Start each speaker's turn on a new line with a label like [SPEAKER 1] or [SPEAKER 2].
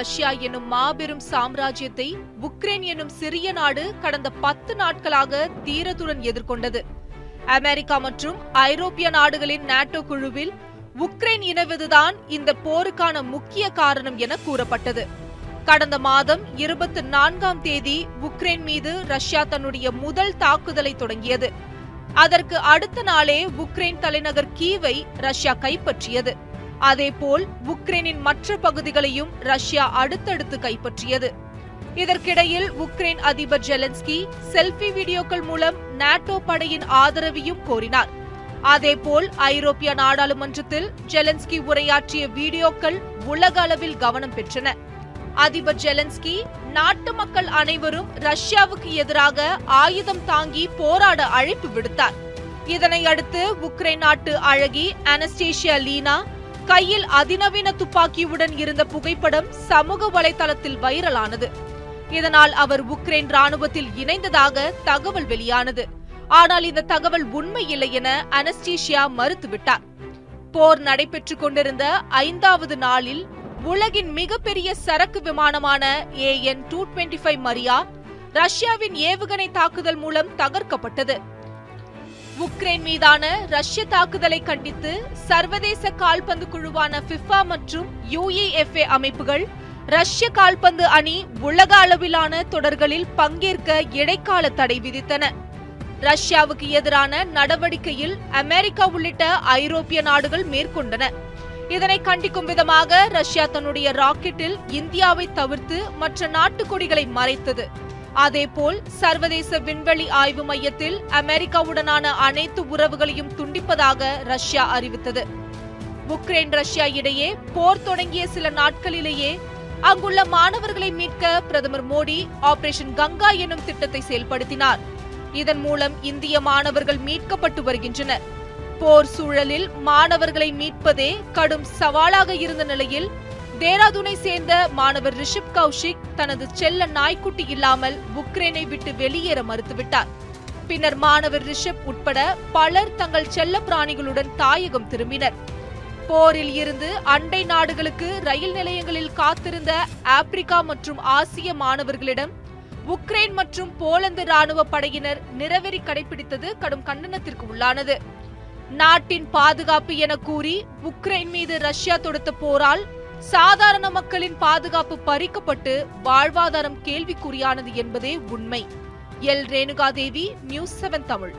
[SPEAKER 1] Russia என்னும் மாபெரும் சாம்ராஜ்யத்தை உக்ரைன் என்னும் சிறிய நாடு கடந்த பத்து நாட்களாக தீரத்துடன் எதிர்கொண்டது. அமெரிக்கா மற்றும் ஐரோப்பிய நாடுகளின் நாட்டோ குழுவில் உக்ரைன் இணைவதுதான் இந்த போருக்கான முக்கிய காரணம் என கூறப்பட்டது. கடந்த மாதம் இருபத்தி நான்காம் தேதி உக்ரைன் மீது ரஷ்யா தன்னுடைய முதல் தாக்குதலை தொடங்கியது. அதற்கு அடுத்த நாளே உக்ரைன் தலைநகர் கீவை ரஷ்யா கைப்பற்றியது. அதேபோல் உக்ரைனின் மற்ற பகுதிகளையும் ரஷ்யா அடுத்தடுத்து கைப்பற்றியது. இதற்கிடையில் உக்ரைன் அதிபர் ஜெலன்ஸ்கி செல்ஃபி வீடியோக்கள் மூலம் நாட்டோ படையின் ஆதரவையும் கோரினார். அதேபோல் ஐரோப்பிய நாடாளுமன்றத்தில் ஜெலன்ஸ்கி உரையாற்றிய வீடியோக்கள் உலக அளவில் கவனம் பெற்றன. அதிபர் ஜெலன்ஸ்கி நாட்டு மக்கள் அனைவரும் ரஷ்யாவுக்கு எதிராக ஆயுதம் தாங்கி போராட அழைப்பு விடுத்தார். இதனை அடுத்து உக்ரைன் நாட்டு அழகி அனஸ்டேஷியா லீனா கையில் அதிநவீன துப்பாக்கியுடன் இருந்த புகைப்படம் சமூக வலைதளத்தில் வைரலானது. இதனால் அவர் உக்ரைன் ராணுவத்தில் இணைந்ததாக தகவல் வெளியானது. ஆனால் இந்த தகவல் உண்மை இல்லை என அனஸ்டீஷியா மறுத்துவிட்டார். போர் நடைபெற்றுக் கொண்டிருந்த ஐந்தாவது நாளில் உலகின் மிகப்பெரிய சரக்கு விமானமான AN two twenty five Mriya ரஷ்யாவின் ஏவுகணை தாக்குதல் மூலம் தகர்க்கப்பட்டது. உக்ரைன் மீதான ரஷ்ய தாக்குதலை கண்டித்து சர்வதேச கால்பந்து குழுவான ஃபிஃபா மற்றும் யுஇஎஃப்ஏ அமைப்புகள் ரஷ்ய கால்பந்து அணி உலக அளவிலான தொடர்களில் பங்கேற்க இடைக்கால தடை விதித்தன. ரஷ்யாவுக்கு எதிரான நடவடிக்கையில் அமெரிக்கா உள்ளிட்ட ஐரோப்பிய நாடுகள் மேற்கொண்டன. இதனை கண்டிக்கும் விதமாக ரஷ்யா தன்னுடைய ராக்கெட்டில் இந்தியாவை தவிர்த்து மற்ற நாட்டு கொடிகளை மறைத்தது. அதேபோல் சர்வதேச விண்வெளி ஆய்வு மையத்தில் அமெரிக்காவுடனான அனைத்து உறவுகளையும் துண்டிப்பதாக ரஷ்யா அறிவித்தது. உக்ரைன் ரஷ்யா இடையே போர் தொடங்கிய சில நாட்களிலேயே அங்குள்ள மாணவர்களை மீட்க பிரதமர் மோடி ஆபரேஷன் கங்கா எனும் திட்டத்தை செயல்படுத்தினார். இதன் மூலம் இந்திய மாணவர்கள் மீட்கப்பட்டு வருகின்றனர். போர் சூழலில் மாணவர்களை மீட்பதே கடும் சவாலாக இருந்த நிலையில் தேராதூனை சேர்ந்த மாணவர் ரிஷப் கௌஷிக் தனது செல்ல நாய்க்குட்டி இல்லாமல் உக்ரைனை விட்டு வெளியேற மறுத்துவிட்டார். பின்னர் மாணவர் ரிஷப் உட்பட பலர் தங்கள் செல்ல பிராணிகளுடன் தாயகம் திரும்பினர். போரில் இருந்து அண்டை நாடுகளுக்கு ரயில் நிலையங்களில் காத்திருந்த ஆப்பிரிக்கா மற்றும் ஆசிய மாணவர்களிடம் உக்ரைன் மற்றும் போலந்து ராணுவ படையினர் நிறவெறி கடைபிடித்தது கடும் கண்டனத்திற்கு உள்ளானது. நாட்டின் பாதுகாப்பு என கூறி உக்ரைன் மீது ரஷ்யா தொடுத்த போரால் சாதாரண மக்களின் பாதுகாப்பு பறிக்கப்பட்டு வாழ்வாதாரம் கேள்விக்குறியானது என்பதே உண்மை. L. Renukadevi news seven Tamil.